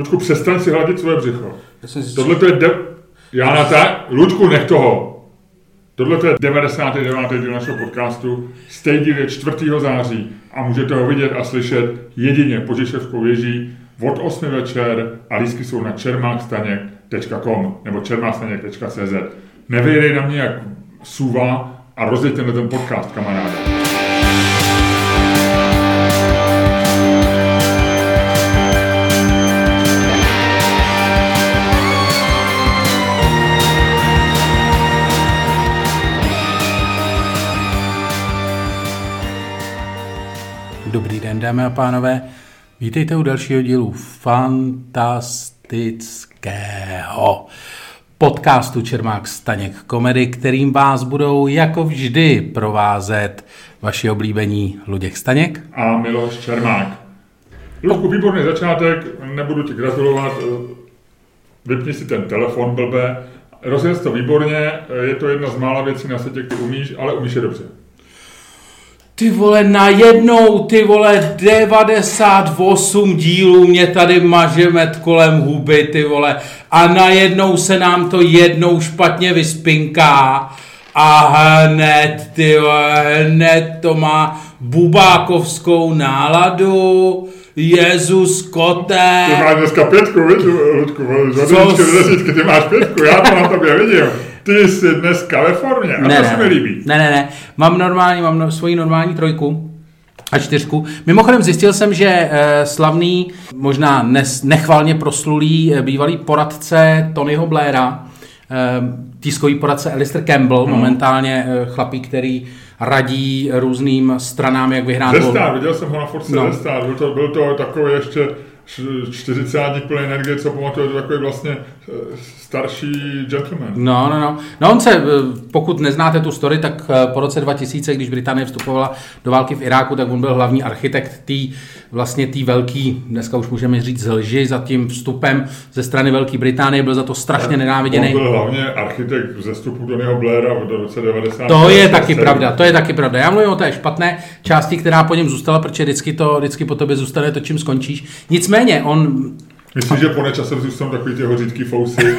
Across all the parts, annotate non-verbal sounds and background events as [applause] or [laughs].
Lučku, přestaň si hladit svoje břicho. Já jsem si Tohle to je... De... Já na ta... Lučku, nech toho. Tohle to je 99. díl našeho podcastu. Stej díl je 4. září a můžete ho vidět a slyšet jedině po Žiževskou věží od 8 večer a lístky jsou na čermákstaněk.com nebo čermákstaněk.cz. Nevyjedej na mě jak suva a rozjeďte na ten podcast, kamaráde. Dobrý den, dámy a pánové. Vítejte u dalšího dílu fantastického podcastu Čermák Staněk komedy, kterým vás budou jako vždy provázet vaši oblíbení Luděk Staněk a Miloš Čermák. Luďku, výborný začátek, nebudu ti gratulovat, vypni si ten telefon blbe, rozjel to výborně, je to jedna z mála věcí na světě, které umíš, ale umíš je dobře. Ty vole, najednou, ty vole, 98 dílů mě tady maže med kolem huby, ty vole. A najednou se nám to jednou špatně vyspinká. A hned, ty vole, hned to má bubákovskou náladu. Jezus kote. Ty máš dneska pětku, víš, Ludku, žádný ty máš pětku, já to na tobě vidím. Ty jsi dneska ve formě a ne, to ne, se mi líbí. Ne, ne, ne, mám normální, mám no, svoji normální trojku a čtyřku. Mimochodem zjistil jsem, že e, slavný, možná nes, nechvalně proslulý e, bývalý poradce Tonyho Blaira, e, tiskový poradce Alistair Campbell, hmm. momentálně chlapík, který radí různým stranám, jak vyhrát. Zestár, viděl jsem ho na Force no. Zestár, byl to, byl to takový ještě 40 plný energie, co pamatuje, to takový vlastně eh, starší gentleman. No, no, no. No on se, eh, pokud neznáte tu story, tak eh, po roce 2000, když Británie vstupovala do války v Iráku, tak on byl hlavní architekt té vlastně tý velký, dneska už můžeme říct lži, za tím vstupem ze strany Velké Británie, byl za to strašně nenáviděný. On byl hlavně architekt ze vstupu do něho Blaira do roce 90. To je taky pravda, to je taky pravda. Já mluvím o té špatné části, která po něm zůstala, protože vždycky, to, vždycky po tobě zůstane to, čím skončíš. Nicméně, on Myslím, že po nečasem zůstanou takový ty hořítky fousy. [laughs]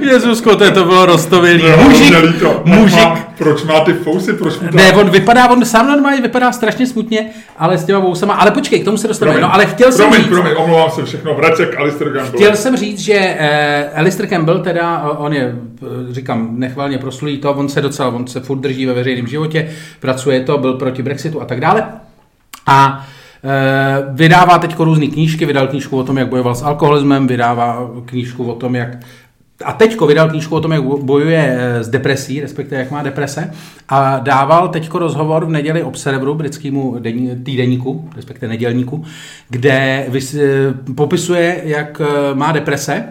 Jezusko, to, je to bylo rostovilý. No, mužik, to. mužik. Má, proč má ty fousy? Proč mu to... Ne, on vypadá, on sám normálně vypadá strašně smutně, ale s těma vousama. Ale počkej, k tomu se dostaneme. No, ale chtěl promiň, jsem říct... Promiň, omlouvám se všechno, vrať se k Alistair Campbell. Chtěl jsem říct, že uh, Alistair Campbell teda, on je, říkám, nechvalně proslulý to, on se docela, on se furt drží ve veřejném životě, pracuje to, byl proti Brexitu a tak dále. A Eh, vydává teď různé knížky, vydal knížku o tom, jak bojoval s alkoholismem, vydává knížku o tom, jak a teďko vydal knížku o tom, jak bojuje eh, s depresí, respektive jak má deprese. A dával teďko rozhovor v neděli Observeru, britskému týdeníku, respektive nedělníku, kde eh, popisuje, jak má deprese,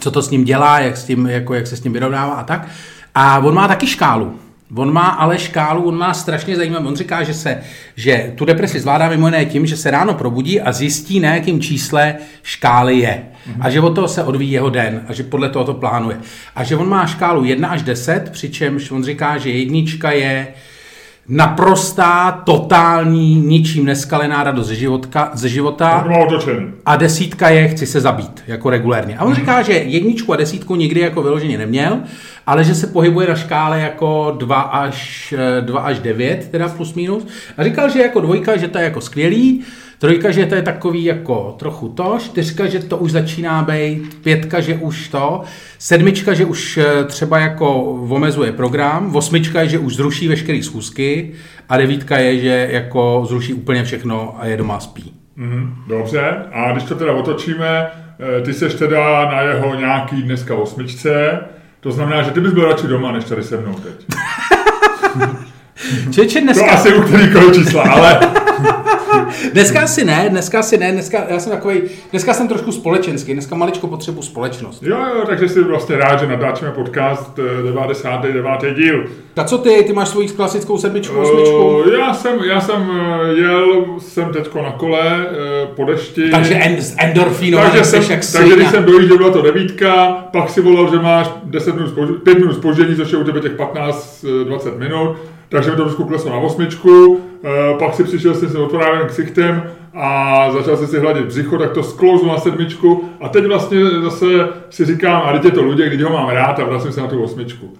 co to s ním dělá, jak, s tím, jako, jak se s tím vyrovnává a tak. A on má taky škálu. On má ale škálu, on má strašně zajímavý. On říká, že, se, že tu depresi zvládá mimo jiné tím, že se ráno probudí a zjistí, na jakém čísle škály je. Mm-hmm. A že od toho se odvíjí jeho den a že podle toho to plánuje. A že on má škálu 1 až 10, přičemž on říká, že jednička je naprostá, totální, ničím neskalená radost ze, životka, ze života. A desítka je chci se zabít, jako regulérně. A on mm-hmm. říká, že jedničku a desítku nikdy jako vyloženě neměl, ale že se pohybuje na škále jako 2 až, 2 až 9, teda plus minus. A říkal, že jako dvojka, že to je jako skvělý, trojka, že to je takový jako trochu to, čtyřka, že to už začíná být, pětka, že už to, sedmička, že už eh, třeba jako omezuje program, osmička je, že už zruší veškeré schůzky a devítka je, že jako zruší úplně všechno a je doma spí. Mm, dobře, a když to teda otočíme, eh, ty seš teda na jeho nějaký dneska osmičce, to znamená, že ty bys byl radši doma, než tady se mnou teď. [laughs] Čeče, dneska... To asi u kterýkoliv čísla, ale... dneska asi ne, dneska asi ne, dneska, já jsem takový, dneska jsem trošku společenský, dneska maličko potřebuji společnost. Jo, jo, takže jsi vlastně rád, že natáčíme podcast 99. Eh, díl. A co ty, ty máš svoji klasickou sedmičku, osmičku? Uh, já jsem, já jsem eh, jel, jsem teďko na kole po dešti. Takže end, endorfínové, takže, jsem, jak takže když jsem dojížděl, byla to devítka, pak si volal, že máš 10 minut, 5 minut spoždění, což je u tebe těch 15-20 minut takže mi to trošku kleslo na osmičku, e, pak si přišel s tím otvoráveným ksichtem a začal jsem si hladit břicho, tak to sklouznu na sedmičku a teď vlastně zase si říkám, a teď je to lidé, když ho mám rád a vracím se na tu osmičku.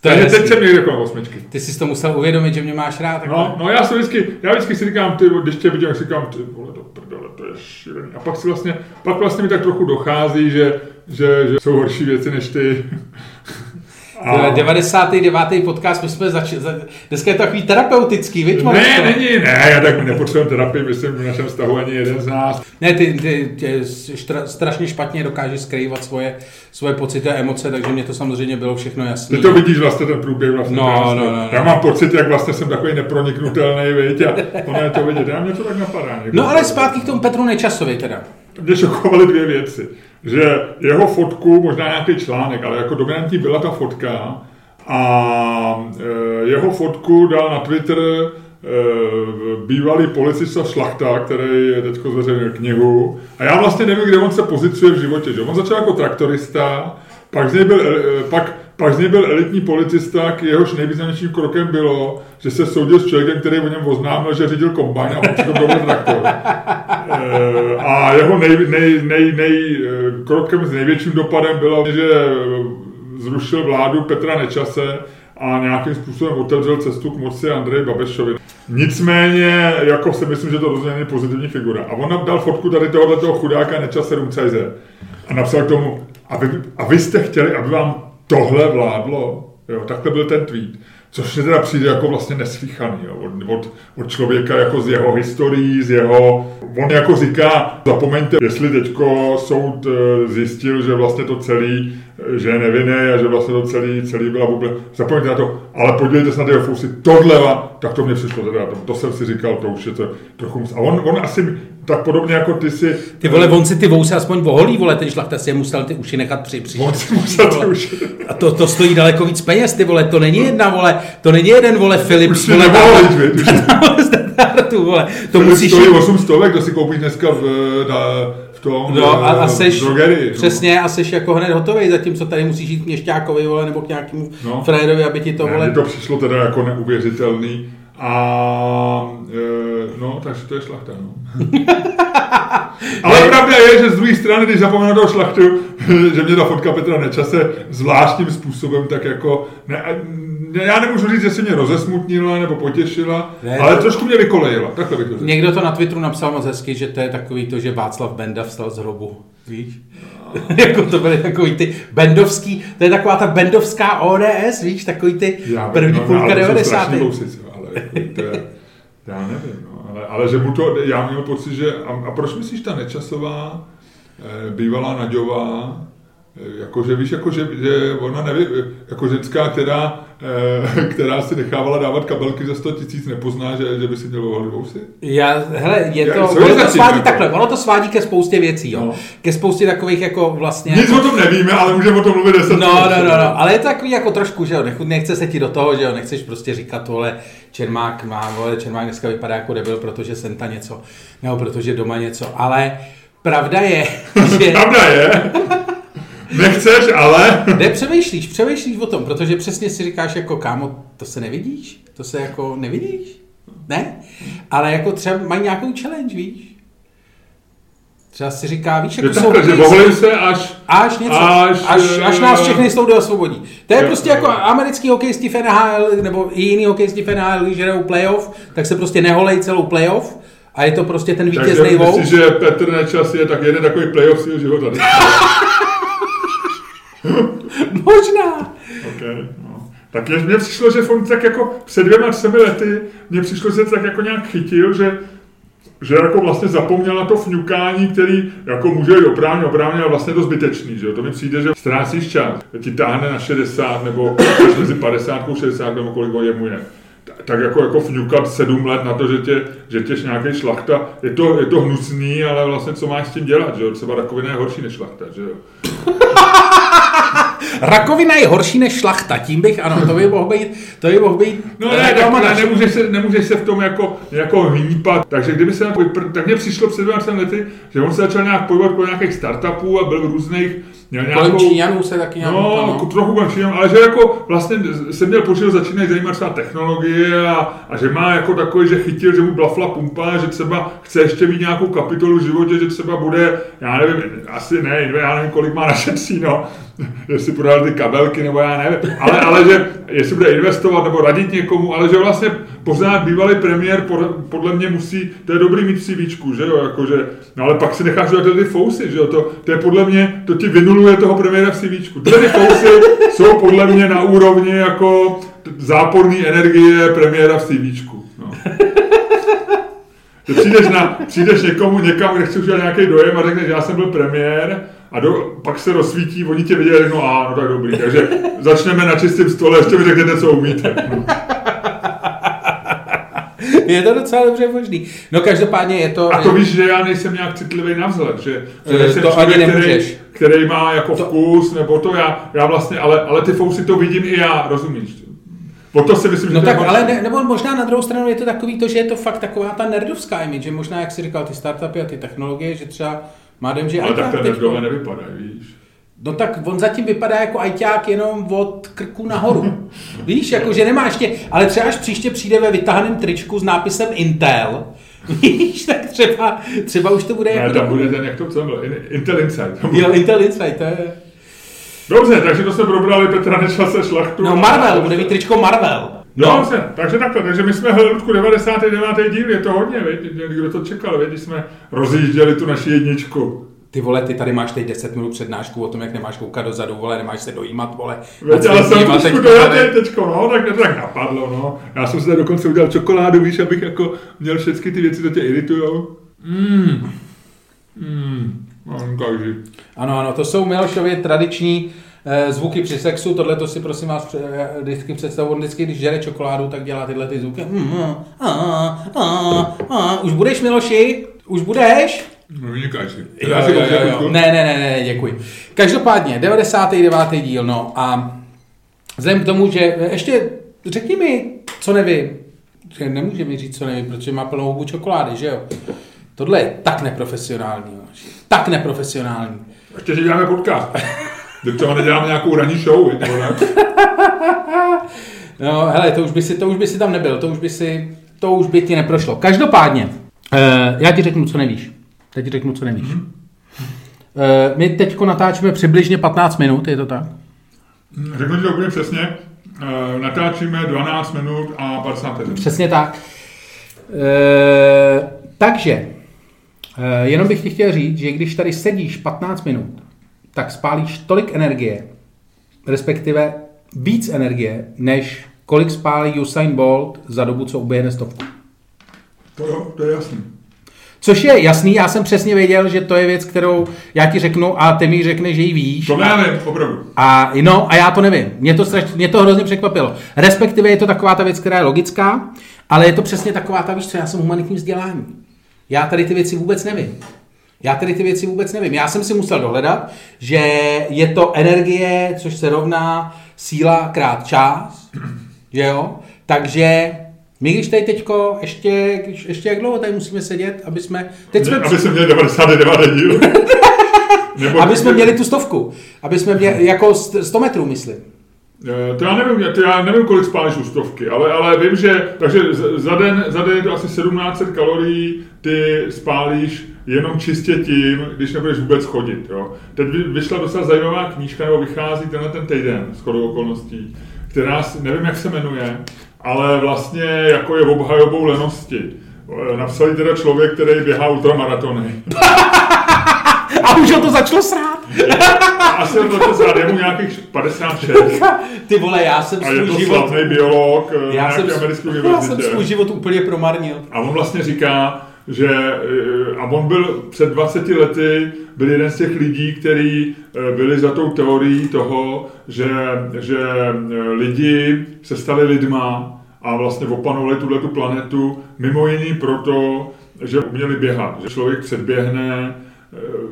To je Takže teď jsem někde kolem osmičky. Ty jsi to musel uvědomit, že mě máš rád. takhle. No, no já si vždycky, já vždycky si říkám, ty, když tě vidím, tak si říkám, ty vole, to prdele, to je šílený. A pak si vlastně, pak vlastně mi tak trochu dochází, že, že, že jsou horší věci než ty. [laughs] A... 99. podcast, my jsme zač... za... Dneska je to takový terapeutický, víš? Ne, není, ne, já tak nepotřebujeme terapii, myslím, v našem vztahu ani jeden z nás. Ne, ty, ty, ty štra, strašně špatně dokážeš skrývat svoje, svoje pocity a emoce, takže mě to samozřejmě bylo všechno jasné. Ty to vidíš vlastně ten průběh vlastně. No, no, no, no. Já mám pocit, jak vlastně jsem takový neproniknutelný, viď, a ono je to vidět. Já mě to tak napadá. někdy. No ale zpátky k tomu Petru Nečasovi teda. Mě šokovaly dvě věci. Že jeho fotku, možná nějaký článek, ale jako dominantní byla ta fotka a e, jeho fotku dal na Twitter e, bývalý policista Šlachta, který teď zveřejnil knihu. A já vlastně nevím, kde on se pozicuje v životě. Že? On začal jako traktorista, pak z něj byl, e, pak, pak z něj byl elitní policista, k jehož nejvýznamnějším krokem bylo, že se soudil s člověkem, který o něm oznámil, že řídil kombajn a přitom dobil traktor. Eh, a jeho nej, nej, nej, nej, eh, krokem s největším dopadem bylo, že zrušil vládu Petra Nečase a nějakým způsobem otevřel cestu k moci Andreji Babešovi. Nicméně, jako si myslím, že to rozhodně není pozitivní figura. A on dal fotku tady tohoto chudáka Nečase CZ a napsal k tomu, a vy, a vy jste chtěli, aby vám tohle vládlo? Jo, takhle byl ten tweet. Což mi teda přijde jako vlastně neslychaný, jo, od, od, od, člověka jako z jeho historií, z jeho... On jako říká, zapomeňte, jestli teďko soud eh, zjistil, že vlastně to celý, eh, že je nevinný a že vlastně to celý, celý byla vůbec... Zapomeňte na to, ale podívejte se na ty fousy, tohle, tak to mě přišlo teda, to, to jsem si říkal, to už je to trochu... A on, on asi tak podobně jako ty si... Ty vole, on si ty vousy aspoň oholí, vole, ten šlachta si je musel ty uši nechat při, při On si musel ty uši... A to, to stojí daleko víc peněz, ty vole, to není jedna, vole, to není jeden, vole, Philips, Už [laughs] vole, tam standardu, vole, to To musíš... stojí 8 stovek, to si koupíš dneska v, na, v tom No a, a v seš, drogerii. přesně, a seš jako hned hotový, zatímco tady musíš jít k měšťákovi, vole, nebo k nějakému No. no. frajerovi, aby ti to, Ne, vole, to přišlo teda jako neuvěřitelný. A e, no, takže to je šlachta, no. [laughs] Ale pravda je, že z druhé strany, když zapomenu toho šlachtu, [laughs] že mě ta fotka Petra Nečase zvláštním způsobem tak jako, ne, ne, já nemůžu říct, že se mě rozesmutnila nebo potěšila, Ne, ale to- trošku mě vykolejila, takhle bych to řekl. Někdo to na Twitteru napsal moc hezky, že to je takový to, že Václav Benda vstal z hrobu. Víš? [laughs] jako to byly takový ty bendovský, to je taková ta bendovská ODS, víš, takový ty Já první no, půlka ale to jsou 90. strašný vousy, co, ale jako to je, já nevím, no, ale, ale, že mu to, já měl pocit, že, a, a proč myslíš ta Nečasová, eh, bývalá Naďová, jakože víš, jakože, že ona neví, jako ženská, která, eh, [laughs] která si nechávala dávat kabelky za 100 tisíc, nepozná, že, že by si měl oholit vousy? Já, hele, je Já- to, ono to svádí jako? takhle, ono to svádí ke spoustě věcí, jo. No. Ke spoustě takových jako vlastně... Nic o tom nevíme, ale můžeme o tom mluvit 10 No, no, no, no, ale je to takový jako trošku, že jo, nech- nechce se ti do toho, že jo, nechceš prostě říkat, vole, Čermák má, vole, Čermák dneska vypadá jako debil, protože senta něco, nebo protože doma něco, ale pravda je, [laughs] že Pravda je, [laughs] nechceš, ale... ne, přemýšlíš, přemýšlíš o tom, protože přesně si říkáš jako, kámo, to se nevidíš, to se jako nevidíš, ne, ale jako třeba mají nějakou challenge, víš, Třeba si říká, víš, Je jako jsou takhle, že se až... Až něco, Až, až, až, až nás eh, všechny soudy osvobodí. To je jo, prostě jo. jako americký hokejisti v NHL, nebo i jiný hokejisti v NHL, když jdou playoff, tak se prostě neholej celou playoff a je to prostě ten Takže vítězný vou. myslíš, že Petr Nečas je tak jeden takový playoff svého života? [laughs] [laughs] Možná. okay, no. Tak je, mně přišlo, že on tak jako před dvěma, třemi lety, mně přišlo, že tak jako nějak chytil, že že jako vlastně zapomněl na to fňukání, který jako může být oprávně, oprávně, ale vlastně to zbytečný, že jo? To mi přijde, že ztrácíš čas, ti táhne na 60 nebo mezi 50 a 60 nebo kolik ho jemu je. Ta- Tak jako, jako fňukat sedm let na to, že tě, že těž nějaký šlachta, je to, je to hnusný, ale vlastně co máš s tím dělat, že jo? Třeba rakovina je horší než šlachta, že jo? [laughs] Rakovina je horší než šlachta, tím bych, ano, to by mohl být, to by mohl být No ne, tak, ne nemůžeš, se, nemůžeš se v tom jako, jako hýpat. Takže kdyby se tak mně přišlo před 20 lety, že on se začal nějak pohybovat po nějakých startupů a byl v různých Měl nějakou, Číňanů se taky nějakou, no, no. trochu kolem Číňanů, ale že jako vlastně jsem měl pocit, že začínají zajímat třeba technologie a, a, že má jako takový, že chytil, že mu blafla pumpa, že třeba chce ještě mít nějakou kapitolu v životě, že třeba bude, já nevím, asi ne, já nevím, kolik má našetří, no, [laughs] jestli prodal ty kabelky, nebo já nevím, ale, ale že jestli bude investovat nebo radit někomu, ale že vlastně pořád bývalý premiér podle mě musí, to je dobrý mít CVčku, že jo, jakože, no ale pak si necháš dát ty fousy, že jo, to, to je podle mě, to ti vynuluje toho premiéra v CVčku. Tyhle ty fousy [laughs] jsou podle mě na úrovni jako záporný energie premiéra v CVčku. No. Že přijdeš, na, přijdeš někomu někam, kde chceš udělat nějaký dojem a řekneš, já jsem byl premiér, a do, pak se rozsvítí, oni tě viděli, no a no tak dobrý, takže začneme na čistém stole, ještě mi řeknete, co umíte. No. Je to docela dobře možný. No každopádně je to... A to víš, že já nejsem nějak citlivý na vzhled, že, že nejsem to člověk, ani který, který má jako to... vkus, nebo to já, já vlastně, ale, ale ty fousy to vidím i já, rozumíš? O to si myslím, no že tak, ale ne, nebo možná na druhou stranu je to takový to, že je to fakt taková ta nerdovská image, že možná, jak si říkal, ty startupy a ty technologie, že třeba má dem, že... Ale tak ten nerdové nevypadá, víš? No tak on zatím vypadá jako ajťák jenom od krku nahoru. [laughs] Víš, jako že nemá ještě, ale třeba až příště přijde ve vytahaném tričku s nápisem Intel, [laughs] Víš, tak třeba, třeba už to bude ne, jako... tam bude ten, jak to co byl, Intel Insight. Jo, Intel Insight, to je... Dobře, takže to jsme probrali Petra Nečla se šlachtu. No Marvel, bude mít tričko Marvel. No, Dobře, takže takhle, takže my jsme Ludku 99. díl, je to hodně, víš, kdo to čekal, když jsme rozjížděli tu naši jedničku ty vole, ty tady máš teď 10 minut přednášku o tom, jak nemáš koukat dozadu, vole, nemáš se dojímat, vole. Ale jsem trošku dojatý teďko, no, tak to tak napadlo, no. Já jsem si dokonce udělal čokoládu, víš, abych jako měl všechny ty věci, co tě iritujou. Mmm. Mmm. Ano, ano, to jsou Milošově tradiční eh, zvuky při sexu, tohle to si prosím vás eh, vždycky představu, on vždycky, když žere čokoládu, tak dělá tyhle ty zvuky. Mm, a, a, a. Už budeš, Miloši? Už budeš? No, vynikající. Jo, jo, jo, jo. Ne, ne, ne, ne, děkuji. Každopádně, 99. díl, no a vzhledem k tomu, že ještě řekni mi, co nevím. Nemůže mi říct, co nevím, protože má plnou hubu čokolády, že jo? Tohle je tak neprofesionální. Jo. Tak neprofesionální. Ještě, že děláme podcast. Když třeba neděláme nějakou ranní show, nebo ne? [laughs] No, hele, to už, by si, to už by si tam nebyl, to už by si, to už by ti neprošlo. Každopádně, uh, já ti řeknu, co nevíš. Teď řeknu, co nevíš. Mm-hmm. My teď natáčíme přibližně 15 minut, je to tak? Řeknu ti to úplně přesně. Eh, natáčíme 12 minut a 50 vteřin. Přesně tak. E, takže, jenom bych ti chtěl říct, že když tady sedíš 15 minut, tak spálíš tolik energie, respektive víc energie, než kolik spálí Usain Bolt za dobu, co uběhne stovku. To jo, to je jasný. Což je jasný, já jsem přesně věděl, že to je věc, kterou já ti řeknu a ty mi řekne, že ji víš. To já nevím, opravdu. A, no, a já to nevím. Mě to, straš, mě to hrozně překvapilo. Respektive je to taková ta věc, která je logická, ale je to přesně taková ta, víš co, já jsem humanitní vzdělání. Já tady ty věci vůbec nevím. Já tady ty věci vůbec nevím. Já jsem si musel dohledat, že je to energie, což se rovná síla krát čas, že jo? Takže my když tady teďko, ještě, ještě jak dlouho tady musíme sedět, aby jsme... Teď jsme... Aby jsme měli 99 díl. [laughs] Nebo aby jsme měli tu stovku. Aby jsme měli, jako 100 metrů, myslím. Eh, to já nevím, to já nevím, kolik spálíš u stovky, ale, ale vím, že takže za den, za den je to asi 1700 kalorií, ty spálíš jenom čistě tím, když nebudeš vůbec chodit. Jo. Teď vyšla docela zajímavá knížka, nebo vychází tenhle ten týden, s okolností, která, nevím, jak se jmenuje, ale vlastně jako je obhajobou lenosti. Napsal teda člověk, který běhá ultramaratony. [laughs] A už ho to začalo srát. Asi ho to srát, je mu nějakých 56. [laughs] Ty vole, já jsem svůj život... A je to život... slavný biolog eh, [laughs] já jsem, americké Já jsem svůj život úplně promarnil. A on vlastně říká, že eh, a on byl před 20 lety byl jeden z těch lidí, kteří eh, byli za tou teorií toho, že, že eh, lidi se stali lidma a vlastně opanovali tuhle planetu mimo jiný proto, že uměli běhat. Že člověk předběhne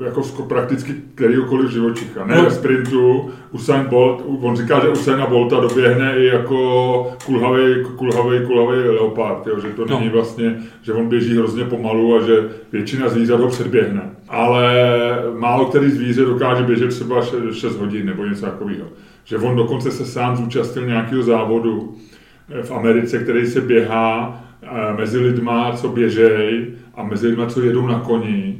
jako prakticky kterýkoliv živočicha. Ne no. ve sprintu, Usain Bolt, on říká, že Usaina Bolta doběhne i jako kulhavý, kulhavý, kulhavý leopard, jo, že to no. není vlastně, že on běží hrozně pomalu a že většina zvířat ho předběhne. Ale málo který zvíře dokáže běžet třeba 6 hodin nebo něco takového. Že on dokonce se sám zúčastnil nějakého závodu eh, v Americe, který se běhá eh, mezi lidma, co běžej a mezi lidma, co jedou na koni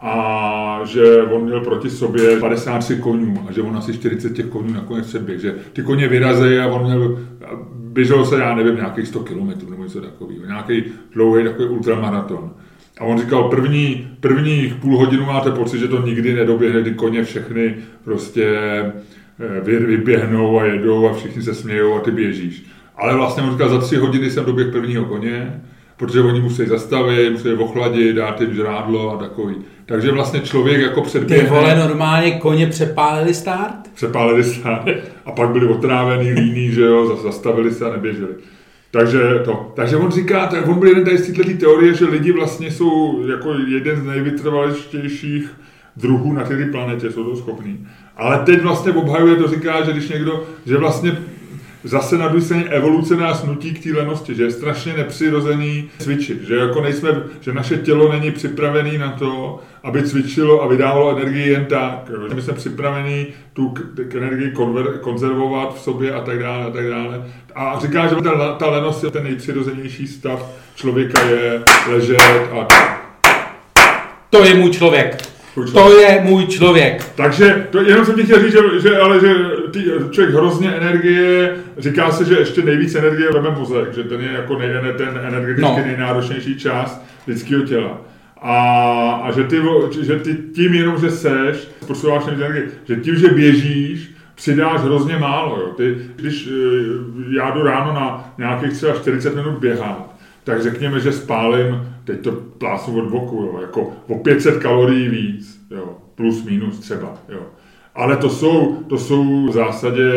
a že on měl proti sobě 53 konňů a že on asi 40 těch konňů nakonec předběh, že ty koně vyrazejí a on měl, běželo se, já nevím, nějakých 100 kilometrů nebo něco takového, nějaký dlouhý takový ultramaraton. A on říkal, první, prvních půl hodinu máte pocit, že to nikdy nedoběhne, ty koně všechny prostě eh, vyběhnou a jedou a všichni se smějou a ty běžíš. Ale vlastně on říkal, za tři hodiny jsem doběh prvního koně, protože oni musí zastavit, musí ochladit, dát jim žrádlo a takový. Takže vlastně člověk jako předběhne... Ty vole, normálně koně přepálili start? Přepálili start a pak byli otrávený, líní, že jo, zastavili se a neběželi. Takže to. Takže on říká, tak on byl jeden tady z této teorie, že lidi vlastně jsou jako jeden z nejvytrvalějších druhů na této planetě, jsou to schopní. Ale teď vlastně obhajuje to, říká, že když někdo, že vlastně zase na druhé straně evoluce nás nutí k té lenosti, že je strašně nepřirozený cvičit, že jako nejsme, že naše tělo není připravené na to, aby cvičilo a vydávalo energii jen tak. Že my jsme připravení tu energii konver, konzervovat v sobě a tak dále a tak dále. A říká, že ta, ta lenost je ten nejpřirozenější stav člověka je ležet a to je můj člověk. To je můj člověk. Takže to jenom jsem ti chtěl říct, že, že ale že ty, člověk hrozně energie, říká se, že ještě nejvíc energie veme mozek, že ten je jako nej, ten energeticky no. nejnáročnější část lidského těla. A, a že, ty, že ty tím jenom, že seš, posouváš energii, že tím, že běžíš, přidáš hrozně málo. Jo. Ty, když eh, já jdu ráno na nějakých třeba 40 minut běhat, tak řekněme, že spálím, teď to plásnu od boku, jo, jako o 500 kalorií víc, jo, plus minus třeba. Jo. Ale to jsou, to jsou v zásadě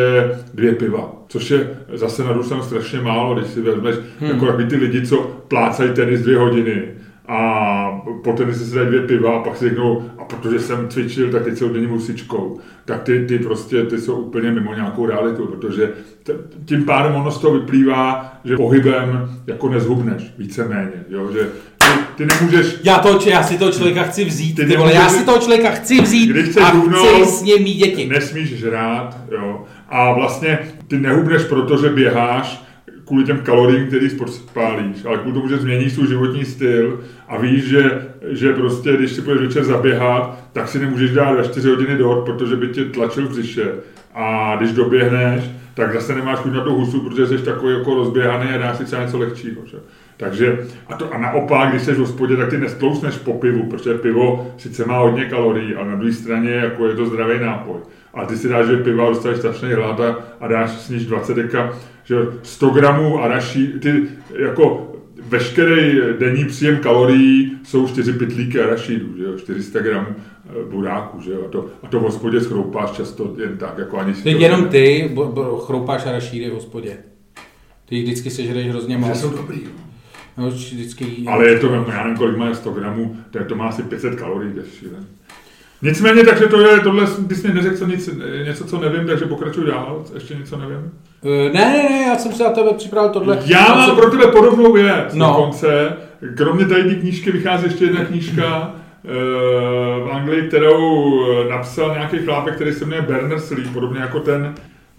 dvě piva, což je zase na strašně málo, když si vezmeš hmm. jako ty lidi, co plácají tenis dvě hodiny a po tenisi si dají dvě piva a pak si řeknou, a protože jsem cvičil, tak teď celou denní musičkou, tak ty, ty prostě ty jsou úplně mimo nějakou realitu, protože t- tím pádem ono z toho vyplývá, že pohybem jako nezhubneš víceméně, jo, že ty, ty nemůžeš... Já, to, já si toho člověka chci vzít, ty, ty vole, já si toho člověka chci vzít když a chci s ním mít děti. Nesmíš žrát, jo, a vlastně ty nehubneš, protože běháš, kvůli těm kaloriím, který spálíš, ale kvůli tomu, že změníš svůj životní styl a víš, že, že prostě, když si půjdeš večer zaběhat, tak si nemůžeš dát ve 4 hodiny dort, protože by tě tlačil v břiše. A když doběhneš, tak zase nemáš chuť na tu husu, protože jsi takový jako rozběhaný a dáš si třeba něco lehčího. Že? Takže a, to, a naopak, když jsi v hospodě, tak ty nestlousneš po pivu, protože pivo sice má hodně kalorií, ale na druhé straně jako je to zdravý nápoj. A ty si dáš že piva, dostaneš strašný hlad a, a dáš s níž 20 deka, že 100 gramů araší, ty jako veškerý denní příjem kalorií jsou 4 pytlíky arašídů, že jo, 400 gramů eh, buráků, že jo, a to, a to v hospodě schroupáš často jen tak, jako ani si Teď jenom ty bo, bo, chroupáš arašídy v hospodě. Ty vždycky sežereš hrozně moc. jsou dobrý, jo. No, vždycky... Ale je to, já nevím, kolik má 100 gramů, to, je, to má asi 500 kalorií, šílený. Nicméně, takže to je, tohle bys mi neřekl co nic, něco, co nevím, takže pokračuj dál, ještě něco nevím. Uh, ne, ne, ne, já jsem se na tebe připravil tohle. Já mám jsem... pro tebe podobnou věc no. dokonce. Kromě tady té knížky vychází ještě jedna knížka uh, v Anglii, kterou napsal nějaký chlápek, který se jmenuje Berners-Lee, podobně jako ten,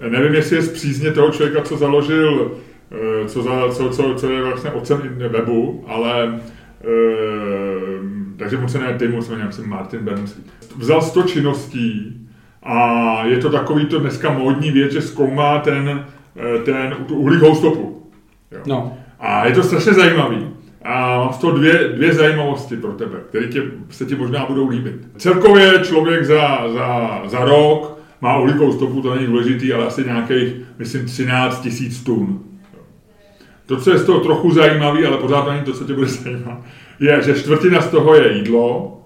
nevím, jestli je z přízně toho člověka, co založil, co, za, co, co, co je vlastně otcem webu, ale takže mu se ne Tim, se jmenuje Martin Berners. Vzal 100 činností a je to takový to dneska módní věc, že zkoumá ten, eh, ten tu uhlíkovou stopu. Jo. No. A je to strašně zajímavý. A mám z toho dvě, dvě zajímavosti pro tebe, které tě, se ti možná budou líbit. Celkově člověk za, za, za rok má uhlíkovou stopu, to není důležitý, ale asi nějakých, myslím, 13 tisíc tun. To, co je z toho trochu zajímavé, ale pořád není to, co tě bude [laughs] zajímat, je, že čtvrtina z toho je jídlo,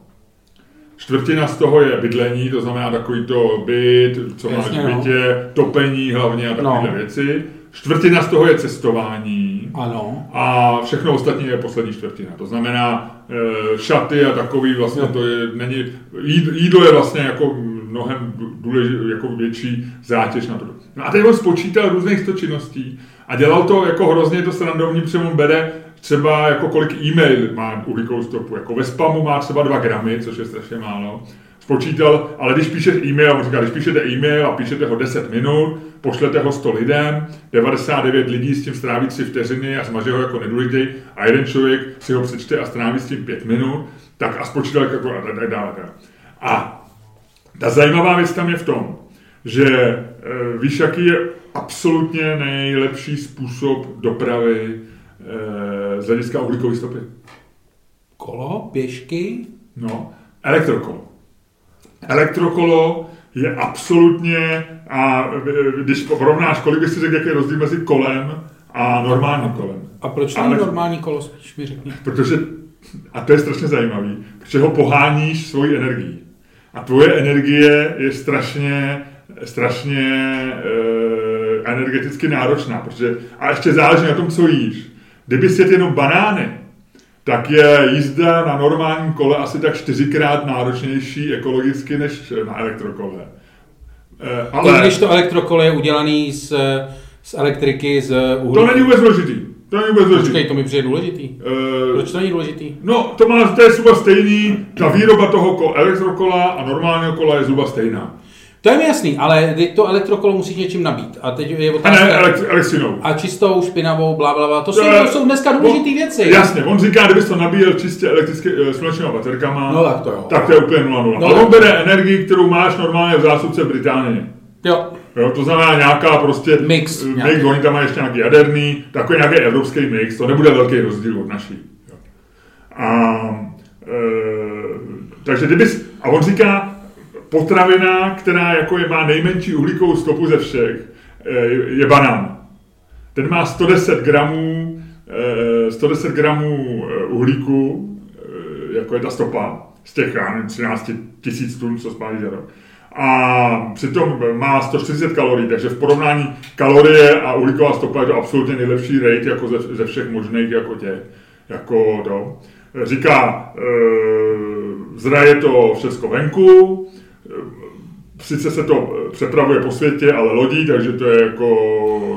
čtvrtina z toho je bydlení, to znamená takový to byt, co máš v no. bytě, no. topení hlavně a takové no. věci. Čtvrtina z toho je cestování Ano. a všechno ostatní je poslední čtvrtina. To znamená e, šaty a takový vlastně to je, není, jíd- jídlo je vlastně jako mnohem důležitý, jako větší zátěž na to. No a teď on spočítal různých 100 činností a dělal to jako hrozně to srandovní, protože on bere třeba jako kolik e-mail má uhlíkovou stopu. Jako ve spamu má třeba 2 gramy, což je strašně málo. Spočítal, ale když píšeš e-mail, on říká, když píšete e-mail a píšete ho 10 minut, pošlete ho 100 lidem, 99 lidí s tím stráví 3 vteřiny a zmaže ho jako nedůležitý a jeden člověk si ho přečte a stráví s tím 5 minut, tak a spočítal jako a tak dále. A ta zajímavá věc tam je v tom, že e, víš, jaký je absolutně nejlepší způsob dopravy z hlediska uhlíkové stopy? Kolo, pěšky, No, elektrokolo. Elektrokolo je absolutně, a e, když porovnáš, kolik bys si řekl, jaký je rozdíl mezi kolem a normálním kolem. A proč to normální kolo, spíš mi řekni. Protože, a to je strašně zajímavý, protože ho poháníš svojí energií. A tvoje energie je strašně, strašně e, energeticky náročná, protože, a ještě záleží na tom, co jíš. Kdyby si jet jenom banány, tak je jízda na normálním kole asi tak čtyřikrát náročnější ekologicky než na elektrokole. E, Ale... I když to elektrokolo je udělaný z, z elektriky, z uhlí. to není vůbec důležitý. To není vůbec důležitý. Počkej, to mi přijde důležitý. E, Proč to není důležitý? No, to má, to je zhruba stejný, ta výroba toho ko- elektrokola a normálního kola je zhruba stejná. To je mi jasný, ale ty to elektrokolo musíš něčím nabít. A teď je A otázka... ne elektri- elektřinou. a čistou, špinavou, bla, bla, bla. To jsou, To jsou dneska důležité věci. Jasně, on říká, kdybys to nabíjel čistě elektricky e, slunečníma baterkama, No tak to jo. tak to je úplně 0,0. No Ale on bere energii, kterou máš normálně v zásuvce v Británii. Jo. Jo, to znamená nějaká prostě Mix eh, nějaký. mix, oni tam mají ještě nějaký jaderný, takový nějaký evropský mix, to nebude velký rozdíl od naší. Jo. A, e, takže kdybys, a on říká, potravina, která jako je, má nejmenší uhlíkovou stopu ze všech, e, je banán. Ten má 110 gramů, e, 110 gramů e, uhlíku, jako je ta stopa, z těch nevím, 13 tisíc tun, co spálí za rok. A přitom má 140 kalorií, takže v porovnání kalorie a uhlíková stopa je to absolutně nejlepší rate jako ze, ze všech možných jako těch. Jako to. Říká, e, zraje to všechno venku, sice se to přepravuje po světě, ale lodí, takže to je jako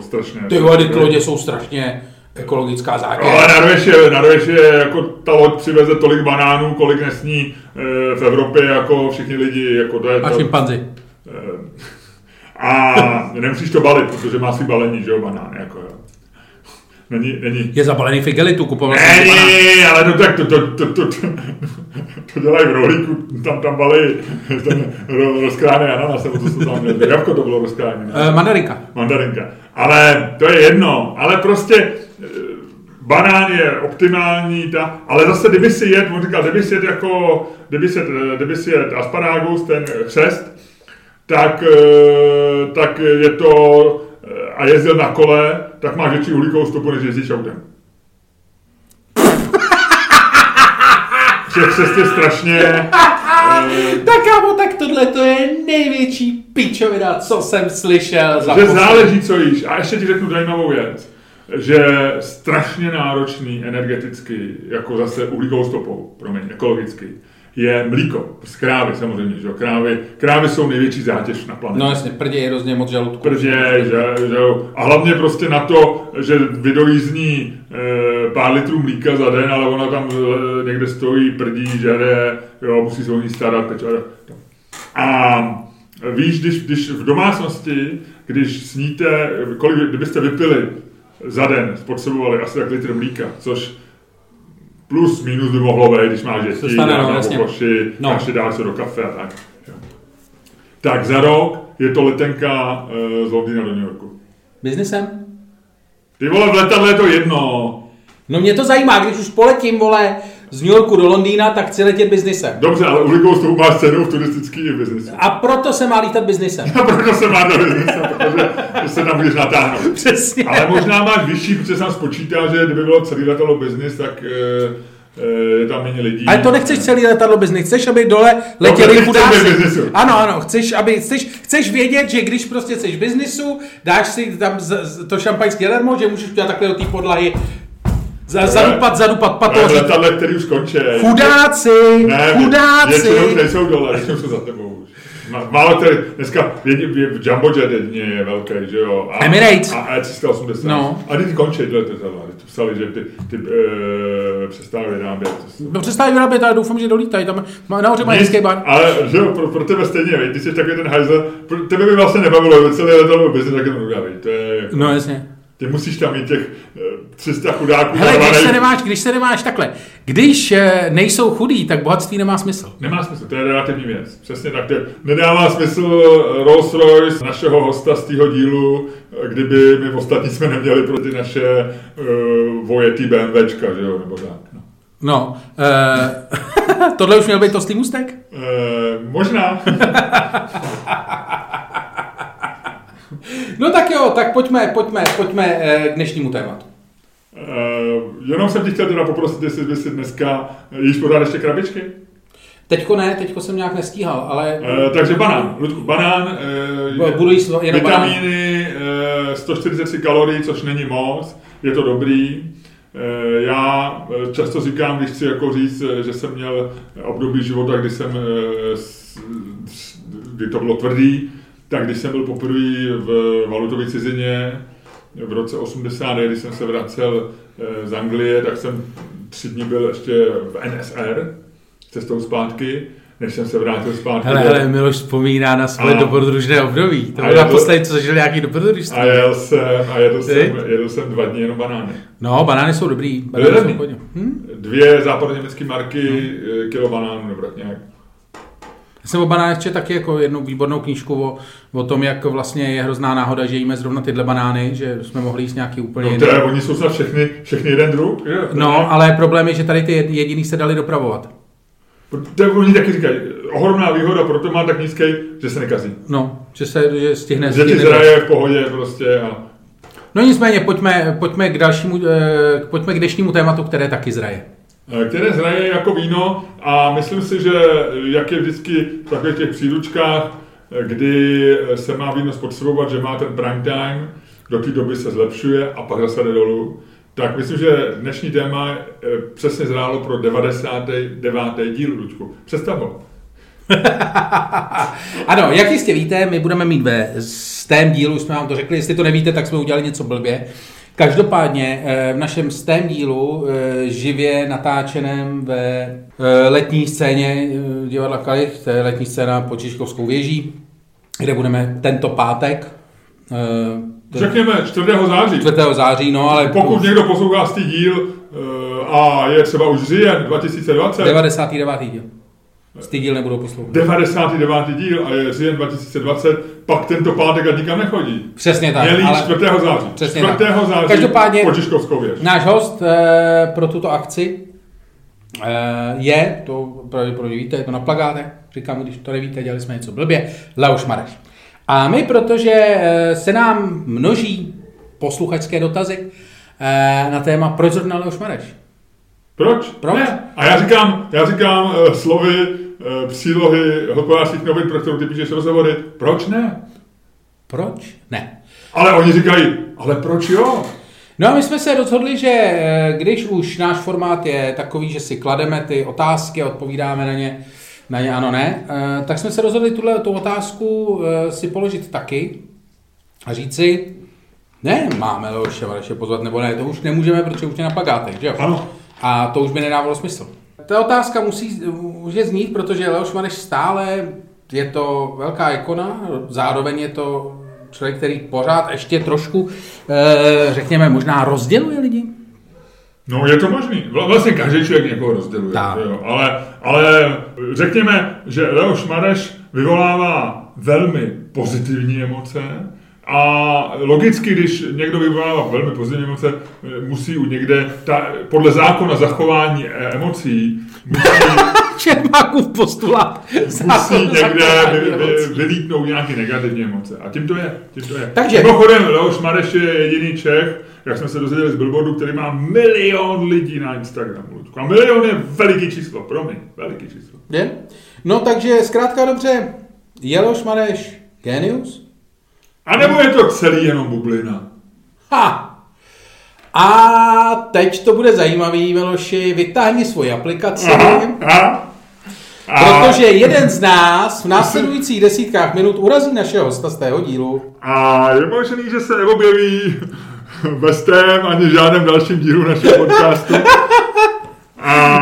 strašně. Ty vody, ty lodě jsou strašně ekologická zátěž. Ale Norveš je, Norveš je, jako ta loď přiveze tolik banánů, kolik nesní e, v Evropě jako všichni lidi, jako to je A šimpanzi. e, [laughs] a nemusíš to balit, protože má svý balení, že jo, banán, jako. Není, není, Je zabalený v igelitu, kupoval jsem. Není, ale no tak to, to, to, to, to, to dělají v rohlíku, tam tam balí ten ro- rozkrájený ananas, nebo to se tam jabko to bylo rozkrájené. Eh, mandarinka. Mandarinka. Ale to je jedno, ale prostě eh, banán je optimální, ta, ale zase kdyby si jet, on říkal, kdyby si jet jako, kdyby si eh, kdyby si jet asparagus, ten chřest, tak, tak je to, a jezdil na kole, tak máš větší uhlíkovou stopu, než jezdíš autem. Že chřest je strašně, Tak kámo, tak tohle to je největší pičovina, co jsem slyšel za že poslední- záleží, co jíš. A ještě ti řeknu zajímavou věc, že strašně náročný energeticky, jako zase uhlíkovou stopou, promiň, ekologicky, je mlíko z krávy samozřejmě, že? Krávy, krávy jsou největší zátěž na planetě. No jasně, prdě je hrozně moc žaludku. Prdě, že, že. A hlavně prostě na to, že vydojí z ní e, pár litrů mlíka za den, ale ona tam e, někde stojí, prdí, žere, jo, musí se o ní starat, pečovat. A víš, když, když v domácnosti, když sníte, kolik, kdybyste vypili za den, spotřebovali asi tak litr mlíka, což plus minus by mohlo být, když máš děti, stane, no, na koši, No. kaši dáš se do kafe a tak. Tak za rok je to letenka e, z Londýna do New Yorku. Biznesem? Ty vole, v letadle je to jedno. No mě to zajímá, když už poletím, vole, z New Yorku do Londýna, tak chci letět biznesem. Dobře, ale uhlíkovou stopu máš cenu v turistický i biznesu. A proto se má lítat biznesem. A proto se má do biznesu, protože se tam můžeš natáhnout. Přesně. Ale možná máš vyšší, protože jsem spočítal, že kdyby bylo celý letadlo business, tak, eh, eh, je tam méně lidí. Ale to nechceš celý letadlo business, chceš, aby dole letěli nechci chudáci. Ano, ano, chceš, aby, chceš, chceš vědět, že když prostě v biznisu, dáš si tam z, z, to šampaňské lermo, že můžeš udělat takhle do té podlahy, za, zadupat, zadupat Ale pato, říct, letadle, který už končí. chudáci, Ne, chudáci. většinou už nejsou dole, většinou jsou za tebou už. Má- Málo tady, dneska jedi- je- Jumbo Jet jedině je velký, že jo? A, Emirates. A E380. No. A ty končí tyhle ty letadla. Ty psali, že ty, ty e, přestávali vyrábět. No přestávej vyrábět, ale doufám, že dolítají, tam má nahoře mají hezký bar. Ale že jo, pro, pro tebe stejně, veď, ty jsi takový ten hajzel, pro tebe by vlastně nebavilo, že celý letadlo business, tak udělej. To je, jako, No jasně. ty musíš tam mít těch eh, 300 chudáků. Hele, když se nemáš, když se nemáš takhle, když eh, nejsou chudí, tak bohatství nemá smysl. Nemá smysl, to je relativní věc. Přesně tak. To je- nedává smysl Rolls Royce našeho hosta z tého dílu, kdyby my ostatní jsme neměli pro ty naše uh, vojetý BMWčka, že jo, nebo tak. No. No, eh, [laughs] tohle už měl být tostlý můstek? Uh, možná. [laughs] No tak jo, tak pojďme, pojďme, pojďme eh, k dnešnímu tématu. Uh, jenom jsem ti chtěl teda poprosit, jestli bys si dneska jíš pořád ještě krabičky. Teďko ne, teďko jsem nějak nestíhal, ale Uh, takže banán, Ludku, banán, uh, budu jíst jenom banán. vitamíny, uh, 143 kalorií, což není moc, je to dobrý. Eh, Já eh, často říkám, když chci jako říct, eh, že jsem měl období života, kdy jsem, eh, kdy to bylo tvrdý, tak když jsem byl poprvé v valutové cizině v roce 80, když jsem se vracel eh, z Anglie, tak jsem tři dny byl ještě v NSR, cestou zpátky, než jsem se vrátil zpátky. Hele, hele, Miloš vzpomíná na Ano. dobrodružné období. To bylo naposledy, co zažil nějaký dobrodružství. A jel jsem, a jedl Ty? jsem, jedl jsem dva dny jenom banány. No, banány jsou dobrý. Byly Banány jsou. Hm? Dvě západoněmecké marky, eh, kilo banánů nebo tak nějak. Já jsem o banánech četl taky jako jednu výbornou knížku o, o tom, jak vlastně je hrozná náhoda, že jíme zrovna tyhle banány, že jsme mohli jíst nějaký úplně No je, oni jsou snad všechny, všechny jeden druh, jo? No, ale problém je, že tady ty jed- jediný se dali dopravovat. To je, oni taky říkají, ohromná výhoda, proto má tak nízký, že se nekazí. No, že se že stihne... Že ti zraje v pohodě prostě a No nicméně, pojďme, pojďme, k dalšímu, eh, pojďme k dnešnímu tématu, které taky zraje. Eh, které zraje jako víno a myslím si, že jak je vždycky v takových těch příručkách, eh, kdy se má víno spotřebovat, že má ten prime time, do té doby se zlepšuje a pak zase jde dolů, tak myslím, že dnešní téma eh, přesně zrálo pro 99. díl, Luďku. Představ ho. [laughs] Ano, jak jistě víte, my budeme mít ve stém dílu, už jsme vám to řekli, jestli to nevíte, tak jsme udělali něco blbě. Každopádně eh, v našem stém dílu, eh, živě natáčeném ve eh, letní scéně divadla Kalich, to je letní scéna pod Žižkovskou věží, kde budeme tento pátek, Řekněme 4. září. 4. září, no ale Pokud někdo poslouchá z díl a je třeba už říjen 2020, 99. díl. Z díl nebudou poslouchat. 99. díl a je říjen 2020, pak tento pátek a nikam nechodí. Přesně tak. Měli ale- 4. září. Přesně 4. tak. září Každopádně- po Žižkovskou věž. Náš host eh, pro tuto akci eh, je, to pravděpodobně víte, je to na plagátech, říkám, když to nevíte, dělali jsme něco blbě, Leoš Mareš. A my, protože eh, se nám množí posluchačské dotazy na téma, proč zrovna Leoš Mareš? Proč? Proč? Ne. A já říkám, já říkám uh, slovy přílohy hospodářských novin, pro kterou ty píšeš rozhovory, proč ne? Proč? Ne. Ale oni říkají, ale proč jo? No a my jsme se rozhodli, že eh, když už náš formát je takový, že si klademe ty otázky a odpovídáme na ně, na ně ano, ne, eh, tak jsme se rozhodli tuhle tu otázku eh, si položit taky a říct si, ne, máme Leoše Vareše pozvat nebo ne, to už nemůžeme, protože už je na plagátech, že jo? Ano. A to už by nedávalo smysl. Ta otázka musí, může znít, protože Leoš Mareš stále je to velká ikona, zároveň je to člověk, který pořád ještě trošku, eh, řekněme, možná rozděluje lidi. No, je to možný. Vla- Vlastně každý člověk někoho rozděluje. Tak. Jo. Ale, ale řekněme, že Leoš Mareš vyvolává velmi pozitivní emoce a logicky, když někdo vyvolává velmi pozitivní emoce, musí u někde, ta, podle zákona zachování e- emocí, musí, [laughs] Čermákův postulát. musí někde vy, vy, vylítnout nějaké negativní emoce. A tím to je. Tím to je. Takže- Mimochodem, Leoš Mareš je jediný Čech, jak jsme se dozvěděli z Billboardu, který má milion lidí na Instagramu. A milion je veliký číslo, promiň, veliký číslo. Je? No takže zkrátka dobře, Jeloš Mareš, genius? A nebo je to celý jenom bublina? Ha! A teď to bude zajímavý, Miloši, vytáhni svoji aplikaci. Aha, aha. A, Protože jeden z nás v následujících desítkách minut urazí našeho hosta z tého dílu. a je možný, že se neobjeví ve stém ani v žádném dalším dílu našeho podcastu. [laughs] A,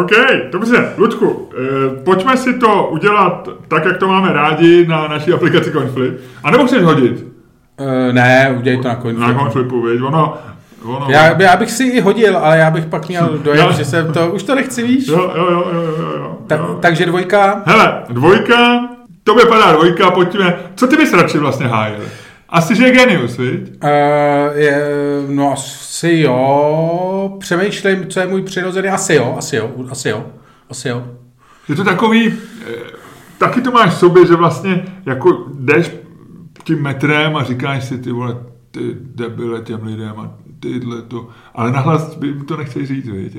OK, dobře, Ludku, eh, pojďme si to udělat tak, jak to máme rádi na naší aplikaci Conflip. A nebo chceš hodit Uh, ne, udělej to na konci. na Conflipu, viď? Ono, ono, Já, já bych si i hodil, ale já bych pak měl dojem, že jsem to, už to nechci, víš? Jo, jo, jo, jo, jo, jo. Ta, jo. takže dvojka, Hele, dvojka, to vypadá dvojka, pojďme. Co ty bys radši vlastně hájil? Asi, že je genius, viď? uh, je, no asi jo, přemýšlím, co je můj přirozený, asi jo, asi jo, asi jo, asi jo. Je to takový, eh, taky to máš v sobě, že vlastně jako jdeš tím metrem a říkáš si, ty vole, ty debile těm lidem a tyhle to, ale nahlas by jim to nechceš říct, viď?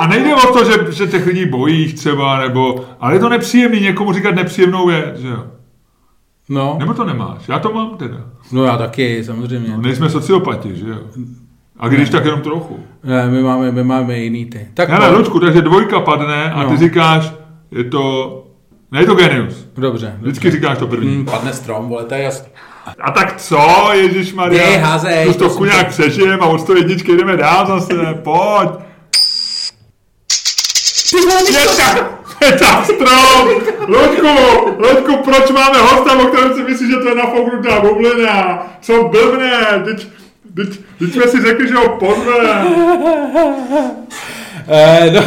A nejde o to, že, že těch lidí bojíš třeba, nebo, ale je to nepříjemný někomu říkat nepříjemnou věc, že jo? No, Nebo to nemáš? Já to mám teda. no já taky, samozřejmě. No, nejsme sociopati, že jo? A když tak jenom trochu. Ne, my máme, my máme jiný ty. Tak Hele, pojď. Lučku, takže dvojka padne a ty No. říkáš, je to, ne je to genius. Dobře. Vždycky říkáš to první. Hmm, padne strom, vole, to je jasný. A tak co, Ježíš Maria? Ne, házej, stovku prosím nějak přežijem a od 101 jdeme dál zase, pojď. Je tak strom! Loďku, Loďku, proč máme hosta, o kterém si myslíš, že to je nafouknutá bublina? Co blbne, teď, teď, teď jsme si řekli, že ho pozve. Eh, no.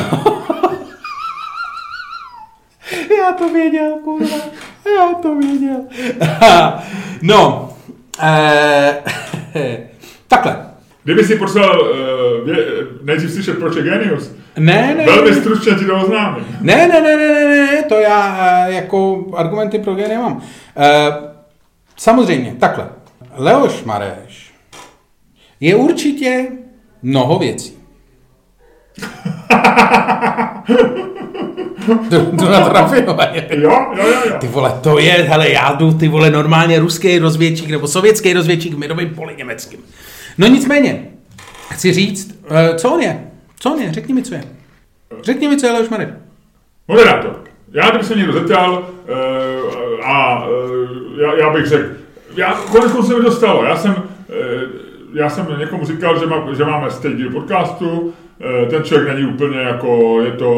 Já to věděl, kurva. Já to věděl. [laughs] no. Eh, [laughs] takhle. Kdyby si potřeboval uh, nejdřív slyšet, proč je genius, Ne, ne, velmi ne, stručně ti to oznámím. ne, ne, ne, ne, ne, ne, to já eh, jako argumenty pro G nemám. Eh, samozřejmě, takhle. Leoš Mareš je určitě mnoho věcí. [laughs] to, to na to rafinovaně. Jo, jo, jo, jo. Ty vole, to je, hele, já jdu, ty vole, normálně ruský rozvědčík nebo sovětský rozvědčík v mirovém poli německým. No nicméně, chci říct, eh, co on je? Co on je? Řekni mi, co je. Řekni mi, co je Leoš Marek. Moderátor. Já, kdyby se někdo zeptal, uh, a uh, já, já, bych řekl, já konec se mi to stalo. Já jsem, uh, já jsem někomu říkal, že, má, že máme stejný díl podcastu, ten člověk není úplně jako, je to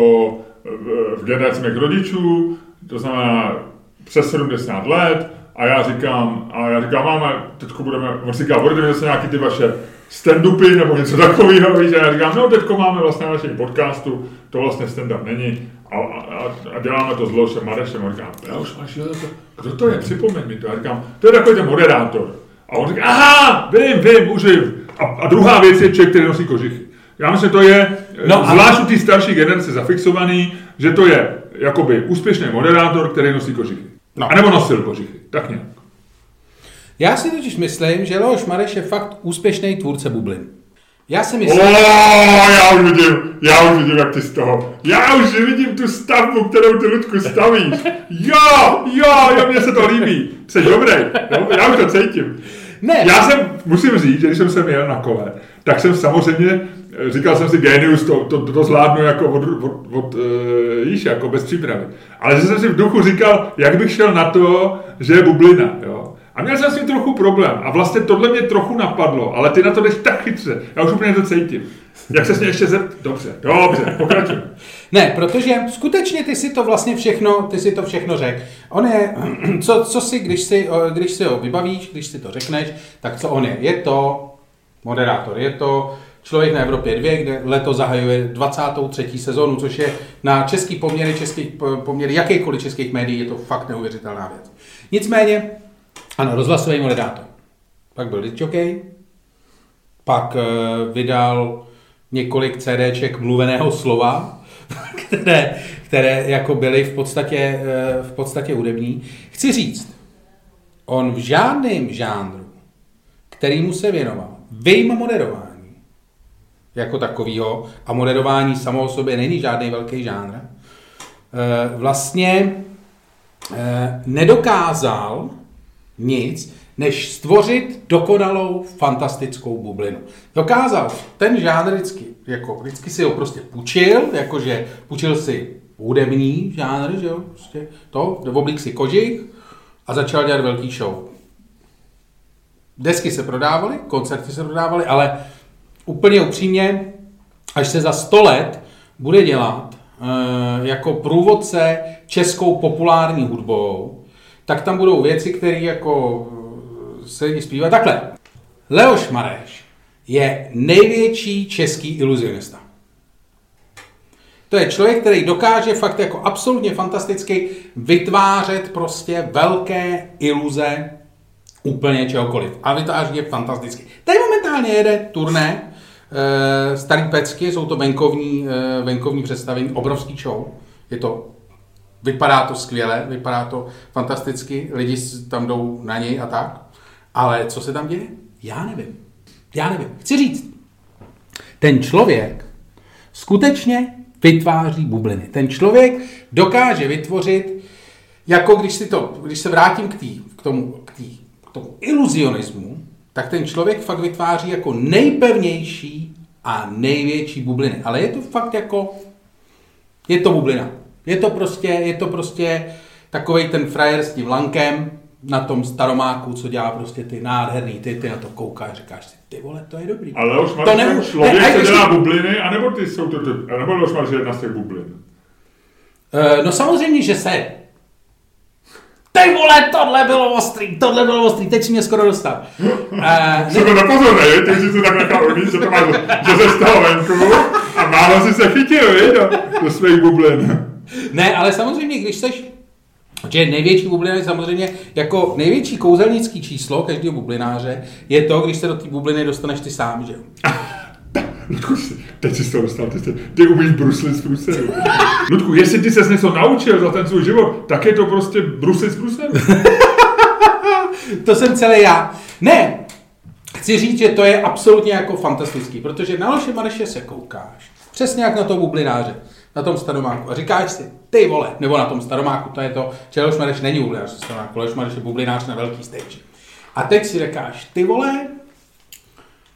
v generaci mých rodičů, to znamená přes 70 let, a já říkám, a já říkám, máme, teďko budeme, on říká, budete mít zase nějaký ty vaše stand-upy nebo něco takového, víš, a já říkám, no teďko máme vlastně na našem podcastu, to vlastně stand-up není, a, a, a děláme to s Lošem Marešem, a říkám, já už máš, kdo to je, připomeň mi to, a říkám, to je takový ten moderátor. A on říká, aha, vím, vím, už vím. A, a druhá věc je člověk, který nosí kožichy. Já myslím, že to je, No, no, zvlášť u té starší generace zafixovaný, že to je jakoby úspěšný moderátor, který nosí kožichy. No. No. A nebo nosil kožichy, tak nějak. Já si totiž myslím, že Leoš Mareš je fakt úspěšný tvůrce bublin. Já si O, myslím, já už vidím, já už vidím, jak ty z toho. Já už vidím tu stavbu, kterou ty Ludku stavíš. Jo, jo, jo, mně se to líbí. Jsi dobrý, jo? já už to cítím. Ne, Já jsem, musím říct, že když jsem sem jel na kole, tak jsem samozřejmě, eh, říkal jsem si, genius, to, to, to, zvládnu jako od, od, od uh, jíš, jako bez přípravy. Ale že jsem si v duchu říkal, jak bych šel na to, že je bublina, jo. A měl jsem s tím trochu problém. A vlastně tohle mě trochu napadlo, ale ty na to jdeš tak chytře. Já už úplně to cítím. Jak se mě ještě zept... Dobře, dobře, pokračuj. Ne, protože skutečně ty si to vlastně všechno, ty si to všechno řekl. On je, [clears throat] co, co si, když si, když si ho vybavíš, když si to řekneš, tak co on je? Je to moderátor, je to člověk na Evropě 2, kde leto zahajuje 23. sezónu, což je na český poměry, českých poměry jakýkoliv českých médií, je to fakt neuvěřitelná věc. Nicméně, ano, rozhlasový moderátor. Pak byl disjockey, pak uh, vydal několik CDček mluveného slova, které, které jako byly v podstatě, eh, v podstatě hudební. Chci říct, on v žádném žánru, kterýmu se věnoval, vyjma moderování jako takového, a moderování samo o sobě není žádný velký žánr, eh, vlastně eh, nedokázal nic, než stvořit dokonalou fantastickou bublinu. Dokázal ten žánr vždycky, jako vždycky si ho prostě půjčil, jakože půjčil si hudební žánr, že jo, prostě to, oblík si kožich a začal dělat velký show. Desky se prodávaly, koncerty se prodávaly, ale úplně upřímně, až se za 100 let bude dělat e, jako průvodce českou populární hudbou, tak tam budou věci, které jako eh, se lidi zpívají. Takhle, Leoš Mareš je největší český iluzionista. To je člověk, který dokáže fakt jako absolutně fantasticky vytvářet prostě velké iluze úplně čehokoliv. A vytváří je fantasticky. Tady momentálně jede turné, e, starý pecky, jsou to venkovní, e, venkovní představení, obrovský show. Je to, vypadá to skvěle, vypadá to fantasticky, lidi tam jdou na něj a tak. Ale co se tam děje? Já nevím. Já nevím. Chci říct, ten člověk skutečně vytváří bubliny. Ten člověk dokáže vytvořit, jako když, si to, když se vrátím k, tý, k, tomu, k, tý, k tomu iluzionismu, tak ten člověk fakt vytváří jako nejpevnější a největší bubliny. Ale je to fakt jako, je to bublina. Je to prostě, je to prostě takový ten frajer s tím lankem, na tom staromáku, co dělá prostě ty nádherný, ty, ty na to koukáš, říkáš si, ty vole, to je dobrý. Ale už máš ten člověk, ne, se dělá bubliny, anebo ty jsou to, ty, anebo už máš jedna z těch bublin? Uh, no samozřejmě, že se. Ty vole, tohle bylo ostrý, tohle bylo ostrý, teď si mě skoro dostal. [laughs] Uh, Jsem to nepozornej, ty jsi to tak nechal uvnitř, že to máš, že z toho venku a málo si se chytil, víš, do, do svých bublin. Ne, ale samozřejmě, když seš že největší bublina je samozřejmě jako největší kouzelnický číslo každého bublináře je to, když se do té bubliny dostaneš ty sám, že jo? [laughs] Ludku, teď jsi z toho dostal, ty, ty umíš bruslit z průseru. [laughs] Ludku, jestli ty ses něco naučil za ten svůj život, tak je to prostě bruslit z průseru. [laughs] to jsem celý já. Ne, chci říct, že to je absolutně jako fantastický, protože na Loše Mareše se koukáš. Přesně jak na to bublináře na tom staromáku a říkáš si, ty vole, nebo na tom staromáku, to je to, Čeloš Mareš není bublinář na staromáku, Leoš Mareš je bublinář na velký stage. A teď si říkáš, ty vole,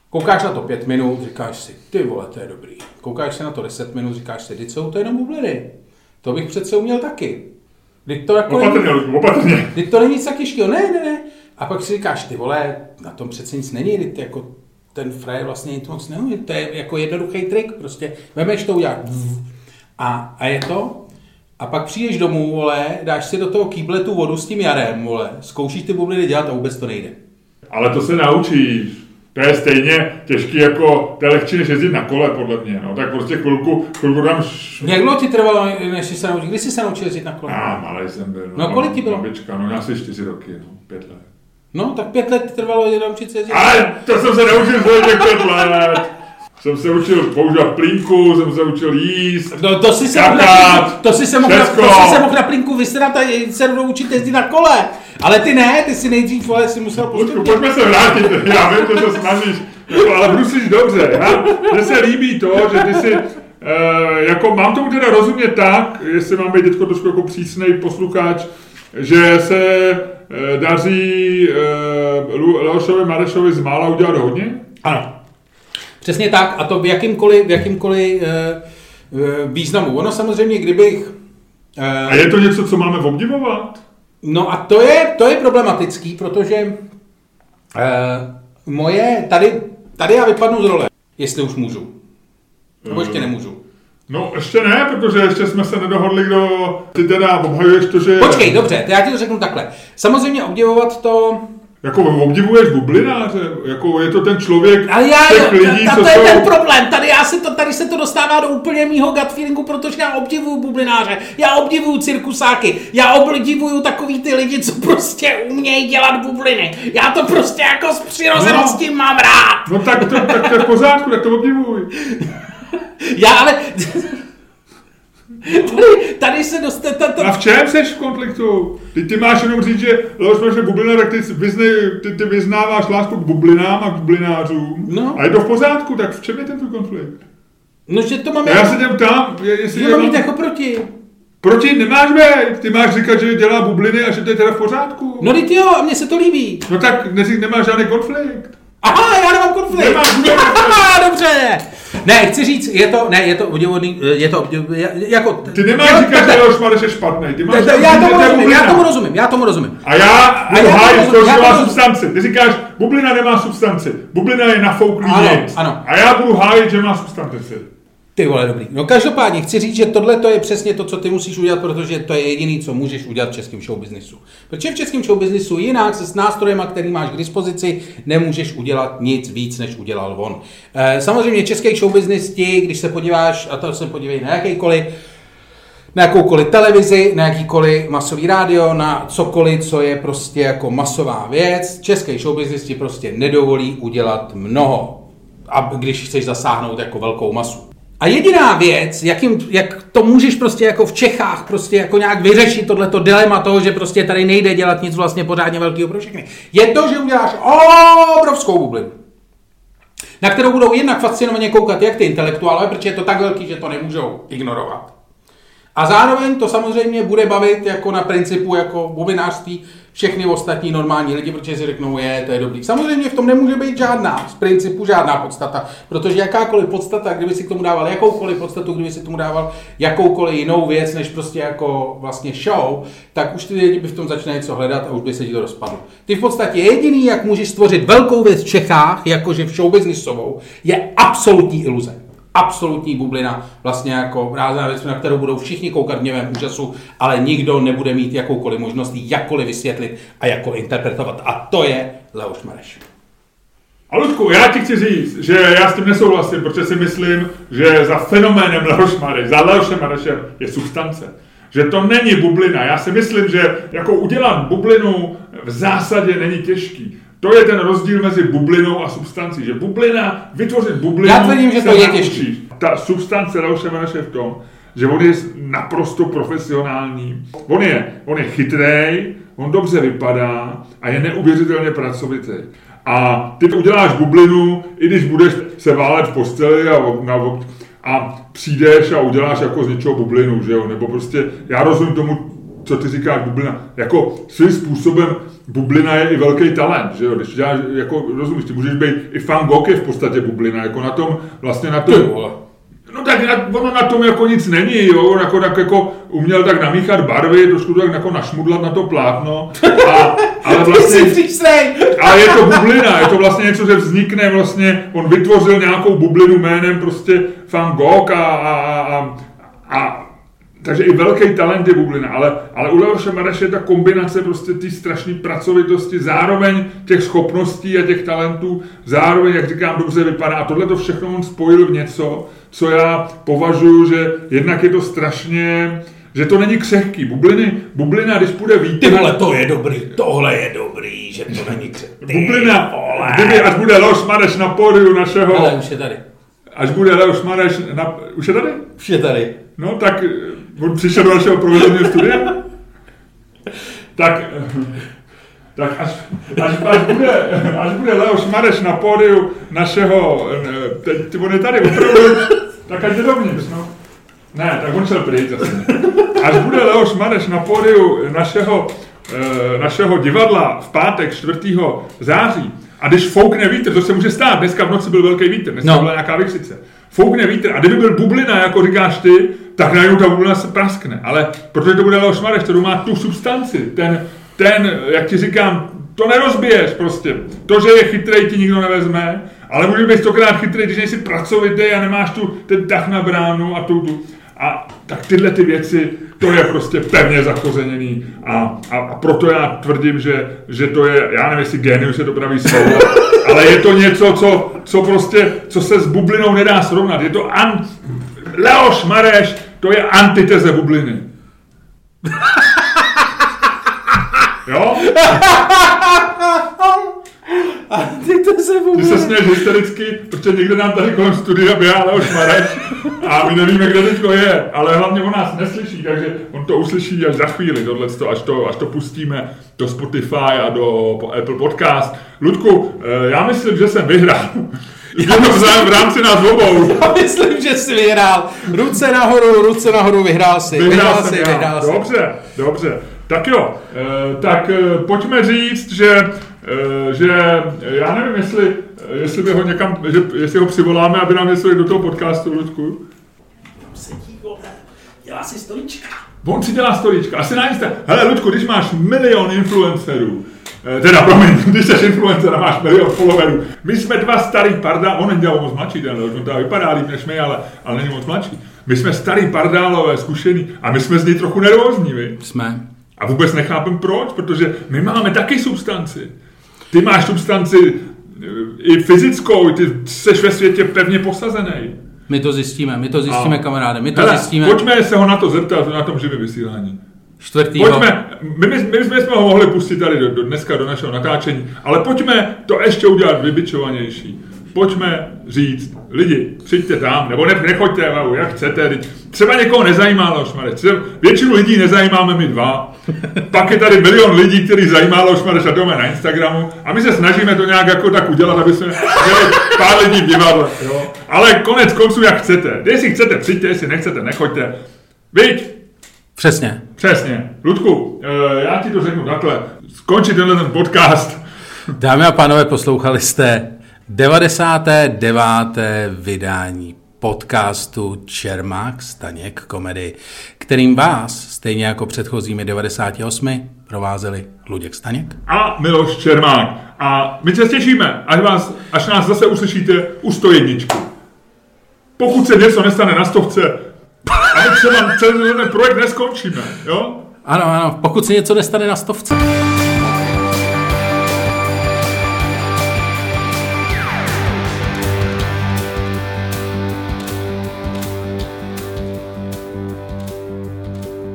koukáš na to pět minut, říkáš si, ty vole, to je dobrý. Koukáš se na to deset minut, říkáš si, teď jsou to jenom bubliny. To bych přece uměl taky. Teď to jako opatrně, není, opatrně. Teď to není nic tak těžkého, ne, ne, ne. A pak si říkáš, ty vole, na tom přece nic není, teď jako ten frajer vlastně nic moc neumí, to je jako jednoduchý trik, prostě vemeš to udělat a, a je to. A pak přijdeš domů, vole, dáš si do toho kýble tu vodu s tím jarem, vole, zkoušíš ty bubliny dělat a vůbec to nejde. Ale to se naučíš. To je stejně těžký jako, to je lehčí než jezdit na kole, podle mě, no. Tak prostě chvilku, chvilku tam... Š... Jak dlouho ti trvalo, než jsi se naučil? Kdy jsi se naučil jezdit na kole? Já, malý jsem byl. No, no kolik ti bylo? Babička, no asi čtyři roky, no, pět let. No, tak pět let trvalo naučit se jezdit. Ale to jsem se naučil za těch pět let jsem se učil používat plínku, jsem se učil jíst, no, to si se kakát, to si se mohl, na, to si se mohl na plínku vysrat a se učit jezdit na kole. Ale ty ne, ty si nejdřív vole, si musel postupně. Pojďme se vrátit, [laughs] já vím, že to snažíš, ale bruslíš dobře. Mně se líbí to, že ty si Uh, jako mám tomu teda rozumět tak, jestli mám být teď trošku jako přísnej posluchač, že se uh, daří uh, Leošovi Marešovi z mála udělat hodně? Ano. Přesně tak, a to v jakýmkoliv, v jakýmkoliv uh, uh, významu. Ono samozřejmě, kdybych... Uh, a je to něco, co máme obdivovat? No a to je, to je problematický, protože uh, moje, tady, tady já vypadnu z role, jestli už můžu. Nebo ještě nemůžu. No ještě ne, protože ještě jsme se nedohodli, kdo ty teda obhajuješ to, že... Počkej, dobře, já ti to řeknu takhle. Samozřejmě obdivovat to jako obdivuješ bublináře, jako je to ten člověk Ale já, těch lidí, co to je jsou... ten problém, tady, já se to, tady se to dostává do úplně mýho gut feelingu, protože já obdivuju bublináře, já obdivuju cirkusáky, já obdivuju takový ty lidi, co prostě umějí dělat bubliny. Já to prostě jako s přirozeností no, mám rád. No tak to, tak to je v pořádku, tak to obdivuj. já ale... [laughs] Tady, tady se dostane... Ta, ta... A v čem seš v konfliktu? Ty, ty máš jenom říct, že Leoš Mareš bublina, tak ty, vyzne, ty, ty vyznáváš lásku k bublinám a k bublinářům. No. A je to v pořádku, tak v čem je ten tvůj konflikt? No, že to máme... Já se tě ptám, je- jestli že mám jít jako proti. Proti nemáš být, ty máš říkat, že dělá bubliny a že to je teda v pořádku. No, teď jo, a mně se to líbí. No tak nemáš žádný konflikt. Aha, já nemám konflikt. Nemáš Aha, dobře. Ne, chci říct, je to, ne, je to obdivuhodný, je to, je- jako... Ty nemáš Jo, říkat, že. Leoš Mareš je špatný. Ty máš Já tomu rozumím, já tomu rozumím, já tomu rozumím. A já budu já to hájit to, že má substanci. Ty říkáš, bublina nemá substanci. Bublina je nafouklý Ano, ano. A já budu hájit, že má substanci. Ty vole, dobrý. No každopádně chci říct, že tohle to je přesně to, co ty musíš udělat, protože to je jediný, co můžeš udělat v českém showbiznisu. Protože v českém showbiznisu jinak se s nástrojema, který máš k dispozici, nemůžeš udělat nic víc, než udělal on. Eh, Samozřejmě český showbiznis ti, když se podíváš, a to se podívej na jakýkoliv, na jakoukoliv televizi, na jakýkoliv masový rádio, na cokoliv, co je prostě jako masová věc. Český showbusiness ti prostě nedovolí udělat mnoho, a když chceš zasáhnout jako velkou masu. A jediná věc, jak, jim, jak to můžeš prostě jako v Čechách prostě jako nějak vyřešit tohleto dilema toho, že prostě tady nejde dělat nic vlastně pořádně velkého pro všechny, je to, že uděláš obrovskou bublinu na kterou budou jednak fascinovaně koukat jak ty intelektuálové, protože je to tak velký, že to nemůžou ignorovat. A zároveň to samozřejmě bude bavit jako na principu jako bubinářství všechny ostatní normální lidi, protože si řeknou, je, to je dobrý. Samozřejmě v tom nemůže být žádná, z principu žádná podstata, protože jakákoliv podstata, kdyby si k tomu dával jakoukoliv podstatu, kdyby si k tomu dával jakoukoliv jinou věc, než prostě jako vlastně show, tak už ty lidi by v tom začali něco hledat a už by se ti to rozpadlo. Ty v podstatě jediný, jak můžeš stvořit velkou věc v Čechách, jakože v showbiznisovou, je absolutní iluze absolutní bublina, vlastně jako rázná věc, na kterou budou všichni koukat v němém úžasu, ale nikdo nebude mít jakoukoliv možnost jakkoliv vysvětlit a jako interpretovat. A to je Leoš Mareš. A Ludku, já ti chci říct, že já s tím nesouhlasím, protože si myslím, že za fenoménem Leoš Mareš, za Leošem Marešem je substance. Že to není bublina. Já si myslím, že jako udělat bublinu v zásadě není těžký. To je ten rozdíl mezi bublinou a substancí. Že bublina, vytvořit bublinu... Já tvrdím, že to je těžký. Ta substance Mareše je v tom, že on je naprosto profesionální. On je, on je chytrej, on dobře vypadá a je neuvěřitelně pracovitý. A ty uděláš bublinu, i když budeš se válet v posteli a, na, a přijdeš a uděláš jako z něčeho bublinu, že jo? Nebo prostě, já rozumím tomu, co ty říkáš bublina. Jako svým způsobem bublina je i velký talent, že jo? Když děláš, jako rozumíš, ty můžeš být, i Van Gogh je v podstatě bublina, jako na tom, vlastně na tom, Ty. No tak na, ono na tom jako nic není, jo, on jako, tak jako uměl tak namíchat barvy, trošku tak jako našmudlat na to plátno, a, ale [laughs] Ty vlastně, [laughs] ale je to bublina, je to vlastně něco, že vznikne vlastně, on vytvořil nějakou bublinu jménem prostě Van Gogh a, a, a, a takže i velký talent je bublina, ale, ale u Leoše Mareše je ta kombinace prostě té strašné pracovitosti, zároveň těch schopností a těch talentů, zároveň, jak říkám, dobře vypadá. A tohle to všechno on spojil v něco, co já považuji, že jednak je to strašně, že to není křehký. Bubliny, bublina, když půjde vítr... Ty vole, to je dobrý, tohle je dobrý, že to není kře... Ty Bublina, vole. kdyby, až bude Leoš Mareš na pódiu našeho, Ale už je tady. až bude Leoš Mareš na... Už je tady? Už je tady. No, tak on přišel do našeho provozního studia. tak, tak až, až, až, bude, až bude Leoš Mareš na pódiu našeho, eh, teď on je tady opravdu, tak ať jde dovnitř, no. Ne, tak on šel pryč zase. Až bude Leoš Mareš na pódiu našeho, eh, našeho divadla v pátek 4. září, a když foukne vítr, to se může stát, dneska v noci byl velký vítr, dneska No. no. byla nějaká vykřice. Foukne vítr a kdyby byl bublina, jako říkáš ty, tak najednou ta bublina se praskne. Ale protože to bude Leoš Mareš, který má tu substanci, ten, ten, jak ti říkám, to nerozbiješ prostě. To, že je chytrej, ti nikdo nevezme, ale může být stokrát chytrý, když nejsi pracovitý a nemáš tu, ten tah na bránu a tu, tu. A tak tyhle ty věci, to je prostě pevně zakořeněný a, a, a proto já tvrdím, že, že to je, já nevím, jestli genius je to pravý slovo, ale je to něco, co, co prostě, co se s bublinou nedá srovnat. Je to an, Leoš Mareš, to je antiteze bubliny. Jo? A ty to se Ty se směješ hystericky, protože někde nám tady kolem studia běhá Leoš Marek a my nevíme, kde teďko je, ale hlavně on nás neslyší, takže on to uslyší až za chvíli, tohleto, až to, až to pustíme do Spotify a do Apple Podcast. Ludku, eh, já myslím, že jsem vyhrál. Je to v rámci nás obou. [laughs] Já myslím, že jsi vyhrál. Ruce nahoru, ruce nahoru, vyhrál si. Vyhrál si, jsem já. vyhrál si. Dobře, dobře. Tak jo, eh, tak eh, pojďme říct, že, eh, že já nevím, jestli, jestli by ho někam, že, jestli ho přivoláme, aby nám něco do toho podcastu, Ludku. Sedí, vole, dělá si stolička. On si dělá stolíčka. Asi na Insta. Hele, Ludku, když máš milion influencerů, teda promiň, [laughs] když jsi influencer a máš milion followerů, my jsme dva starý parda, on není moc mladší, ten on teda vypadá líp než my, ale, ale není moc mladší. My jsme starý pardálové, zkušený a my jsme z něj trochu nervózní, vy. Jsme. A vůbec nechápem proč, protože my máme taky substanci. Ty máš substanci eh, i fyzickou, ty jsi ve světě pevně posazený. My to zjistíme, my to zjistíme, A- kamaráde, my to Hele, zjistíme. pojďme se ho na to zeptat na tom živém vysílání. Čtvrtýho. Pojďme, my, my, my jsme ho mohli pustit tady do, do, dneska do našeho natáčení, ale pojďme to ještě udělat vybičovanější. Pojďme říct, lidi, přijďte tam, nebo ne, nechoďte, wow, jak chcete. teď Třeba někoho nezajímá třeba většinu lidí nezajímáme my dva, pak je tady milion lidí, který zajímá Leoš Mareš a máme na Instagramu a my se snažíme to nějak jako tak udělat, aby jsme měli pár lidí v divadle, jo. Ale konec konců, jak chcete. Jestli chcete, přijďte, jestli nechcete, nechoďte. Viď? Přesně. Přesně. Ludku, eh, já ti to řeknu takhle. Skončí tenhle ten podcast. Dámy a pánové, poslouchali jste 99. vydání podcastu Čermák Staněk komedy, kterým vás, stejně jako předchozími 98, provázeli Luděk Staněk. A Miloš Čermák. A my se těšíme, až, vás, až nás zase uslyšíte u 101. Pokud se něco nestane na stovce, a my třeba celý ten projekt neskončíme, jo? Ano, ano, pokud se něco nestane na stovce.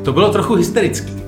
To bylo trochu hysterický.